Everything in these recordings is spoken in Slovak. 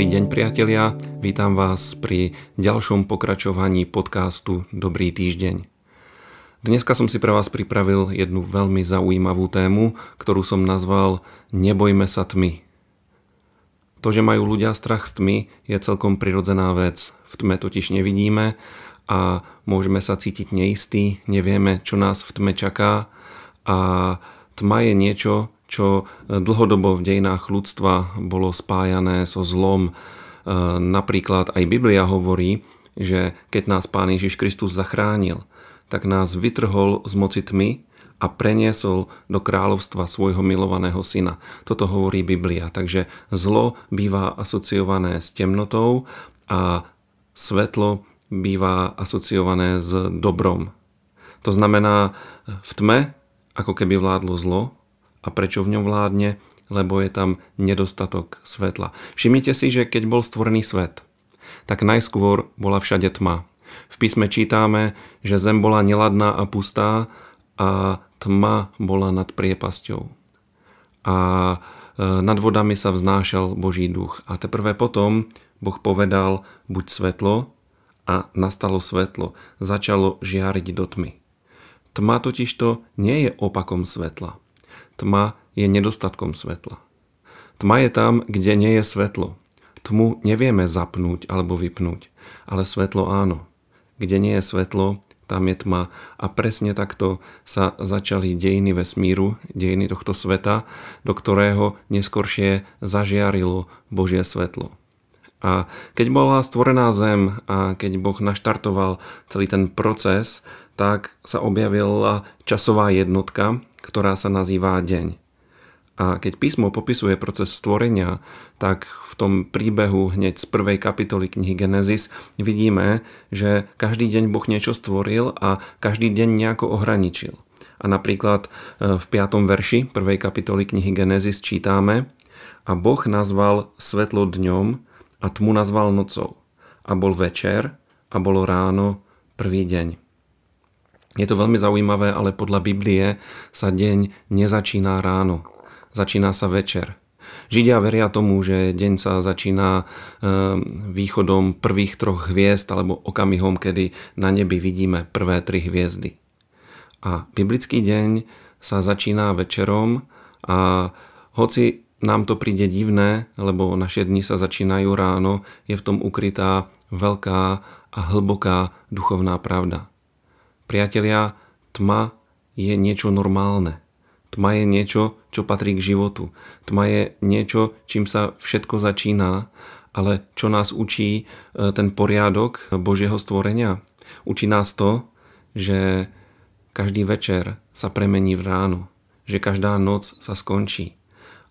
Dobrý deň priatelia, vítam vás pri ďalšom pokračovaní podcastu Dobrý týždeň. Dneska som si pre vás pripravil jednu veľmi zaujímavú tému, ktorú som nazval Nebojme sa tmy. To, že majú ľudia strach z tmy, je celkom prirodzená vec. V tme totiž nevidíme a môžeme sa cítiť neistí, nevieme, čo nás v tme čaká a tma je niečo, čo dlhodobo v dejinách ľudstva bolo spájané so zlom. E, napríklad aj Biblia hovorí, že keď nás Pán Ježiš Kristus zachránil, tak nás vytrhol z moci tmy a preniesol do kráľovstva svojho milovaného syna. Toto hovorí Biblia. Takže zlo býva asociované s temnotou a svetlo býva asociované s dobrom. To znamená, v tme ako keby vládlo zlo a prečo v ňom vládne? Lebo je tam nedostatok svetla. Všimnite si, že keď bol stvorený svet, tak najskôr bola všade tma. V písme čítame, že zem bola neladná a pustá a tma bola nad priepasťou. A e, nad vodami sa vznášal Boží duch. A teprve potom Boh povedal, buď svetlo a nastalo svetlo. Začalo žiariť do tmy. Tma totižto nie je opakom svetla. Tma je nedostatkom svetla. Tma je tam, kde nie je svetlo. Tmu nevieme zapnúť alebo vypnúť, ale svetlo áno. Kde nie je svetlo, tam je tma a presne takto sa začali dejiny vesmíru, dejiny tohto sveta, do ktorého neskoršie zažiarilo Božie svetlo. A keď bola stvorená zem a keď Boh naštartoval celý ten proces, tak sa objavila časová jednotka, ktorá sa nazývá deň. A keď písmo popisuje proces stvorenia, tak v tom príbehu hneď z prvej kapitoly knihy Genesis vidíme, že každý deň Boh niečo stvoril a každý deň nejako ohraničil. A napríklad e, v 5. verši prvej kapitoly knihy Genesis čítame a Boh nazval svetlo dňom a tmu nazval nocou. A bol večer a bolo ráno prvý deň. Je to veľmi zaujímavé, ale podľa Biblie sa deň nezačína ráno. Začína sa večer. Židia veria tomu, že deň sa začína ehm, východom prvých troch hviezd alebo okamihom, kedy na nebi vidíme prvé tri hviezdy. A biblický deň sa začína večerom a hoci nám to príde divné, lebo naše dni sa začínajú ráno, je v tom ukrytá veľká a hlboká duchovná pravda. Priatelia, tma je niečo normálne. Tma je niečo, čo patrí k životu. Tma je niečo, čím sa všetko začína, ale čo nás učí e, ten poriadok Božieho stvorenia? Učí nás to, že každý večer sa premení v ráno, že každá noc sa skončí.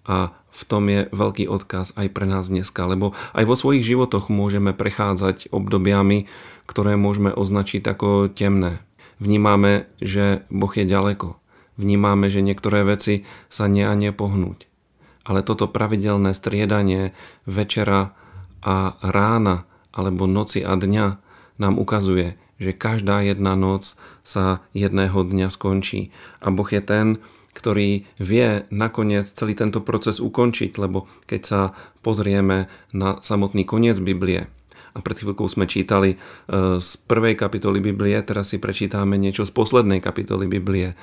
A v tom je veľký odkaz aj pre nás dneska, lebo aj vo svojich životoch môžeme prechádzať obdobiami, ktoré môžeme označiť ako temné. Vnímame, že Boh je ďaleko. Vnímame, že niektoré veci sa nie a nepohnúť. Ale toto pravidelné striedanie večera a rána alebo noci a dňa nám ukazuje, že každá jedna noc sa jedného dňa skončí. A Boh je ten, ktorý vie nakoniec celý tento proces ukončiť, lebo keď sa pozrieme na samotný koniec Biblie, a pred chvíľkou sme čítali e, z prvej kapitoly Biblie, teraz si prečítame niečo z poslednej kapitoly Biblie.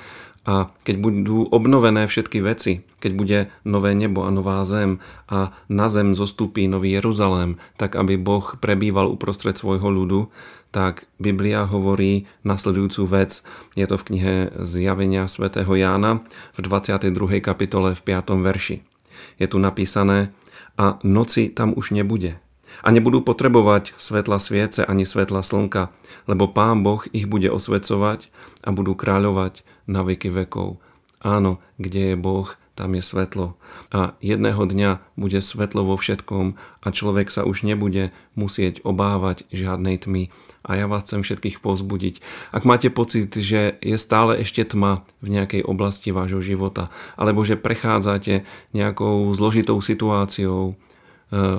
A keď budú obnovené všetky veci, keď bude nové nebo a nová zem a na zem zostúpí nový Jeruzalém, tak aby Boh prebýval uprostred svojho ľudu, tak Biblia hovorí nasledujúcu vec. Je to v knihe Zjavenia svätého Jána v 22. kapitole v 5. verši. Je tu napísané a noci tam už nebude a nebudú potrebovať svetla sviece ani svetla slnka, lebo Pán Boh ich bude osvecovať a budú kráľovať na veky vekov. Áno, kde je Boh, tam je svetlo. A jedného dňa bude svetlo vo všetkom a človek sa už nebude musieť obávať žiadnej tmy. A ja vás chcem všetkých pozbudiť. Ak máte pocit, že je stále ešte tma v nejakej oblasti vášho života, alebo že prechádzate nejakou zložitou situáciou,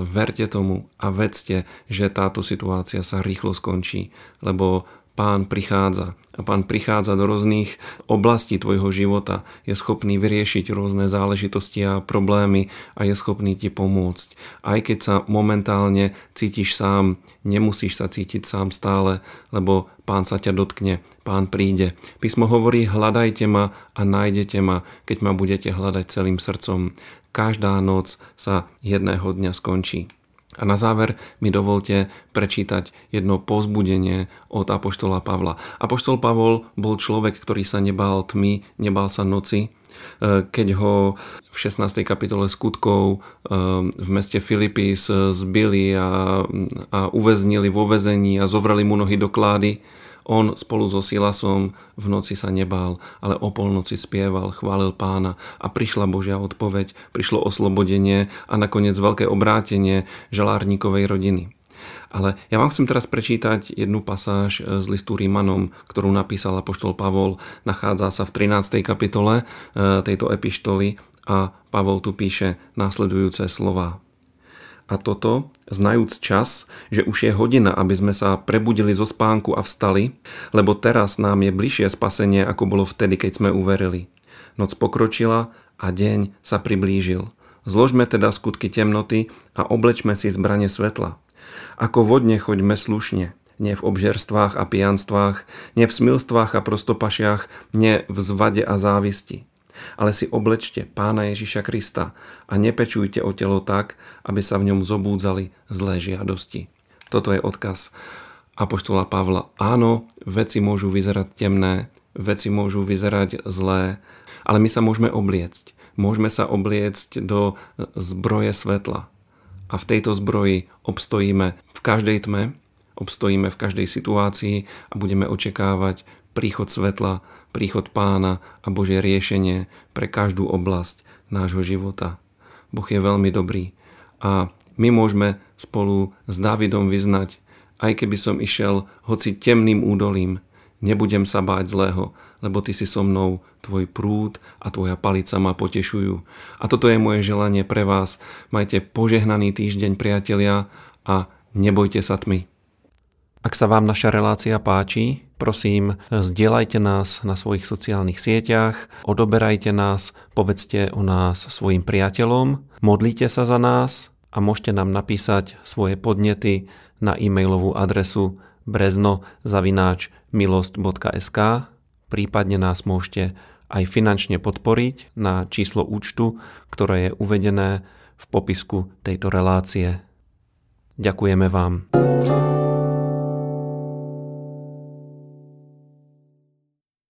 verte tomu a vedzte, že táto situácia sa rýchlo skončí, lebo pán prichádza. A pán prichádza do rôznych oblastí tvojho života, je schopný vyriešiť rôzne záležitosti a problémy a je schopný ti pomôcť. Aj keď sa momentálne cítiš sám, nemusíš sa cítiť sám stále, lebo pán sa ťa dotkne, pán príde. Písmo hovorí, hľadajte ma a nájdete ma, keď ma budete hľadať celým srdcom. Každá noc sa jedného dňa skončí. A na záver mi dovolte prečítať jedno pozbudenie od Apoštola Pavla. Apoštol Pavol bol človek, ktorý sa nebál tmy, nebál sa noci, e, keď ho v 16. kapitole skutkov e, v meste Filipis zbili a, a uväznili vo vezení a zovrali mu nohy do klády, on spolu so Silasom v noci sa nebál, ale o polnoci spieval, chválil pána a prišla Božia odpoveď, prišlo oslobodenie a nakoniec veľké obrátenie žalárnikovej rodiny. Ale ja vám chcem teraz prečítať jednu pasáž z listu Rímanom, ktorú napísal apoštol Pavol. Nachádza sa v 13. kapitole e, tejto epištoly a Pavol tu píše následujúce slova. A toto, znajúc čas, že už je hodina, aby sme sa prebudili zo spánku a vstali, lebo teraz nám je bližšie spasenie, ako bolo vtedy, keď sme uverili. Noc pokročila a deň sa priblížil. Zložme teda skutky temnoty a oblečme si zbranie svetla. Ako vodne choďme slušne, nie v obžerstvách a pijanstvách, nie v smilstvách a prostopašiach, nie v zvade a závisti ale si oblečte pána Ježiša Krista a nepečujte o telo tak, aby sa v ňom zobúdzali zlé žiadosti. Toto je odkaz Apoštola Pavla. Áno, veci môžu vyzerať temné, veci môžu vyzerať zlé, ale my sa môžeme obliecť. Môžeme sa obliecť do zbroje svetla. A v tejto zbroji obstojíme v každej tme, obstojíme v každej situácii a budeme očakávať príchod svetla, príchod pána a Božie riešenie pre každú oblasť nášho života. Boh je veľmi dobrý a my môžeme spolu s Dávidom vyznať, aj keby som išiel hoci temným údolím, nebudem sa báť zlého, lebo ty si so mnou, tvoj prúd a tvoja palica ma potešujú. A toto je moje želanie pre vás. Majte požehnaný týždeň, priatelia, a nebojte sa tmy. Ak sa vám naša relácia páči, prosím, zdieľajte nás na svojich sociálnych sieťach, odoberajte nás, povedzte o nás svojim priateľom, modlite sa za nás a môžete nám napísať svoje podnety na e-mailovú adresu brezno.milost.sk prípadne nás môžete aj finančne podporiť na číslo účtu, ktoré je uvedené v popisku tejto relácie. Ďakujeme vám.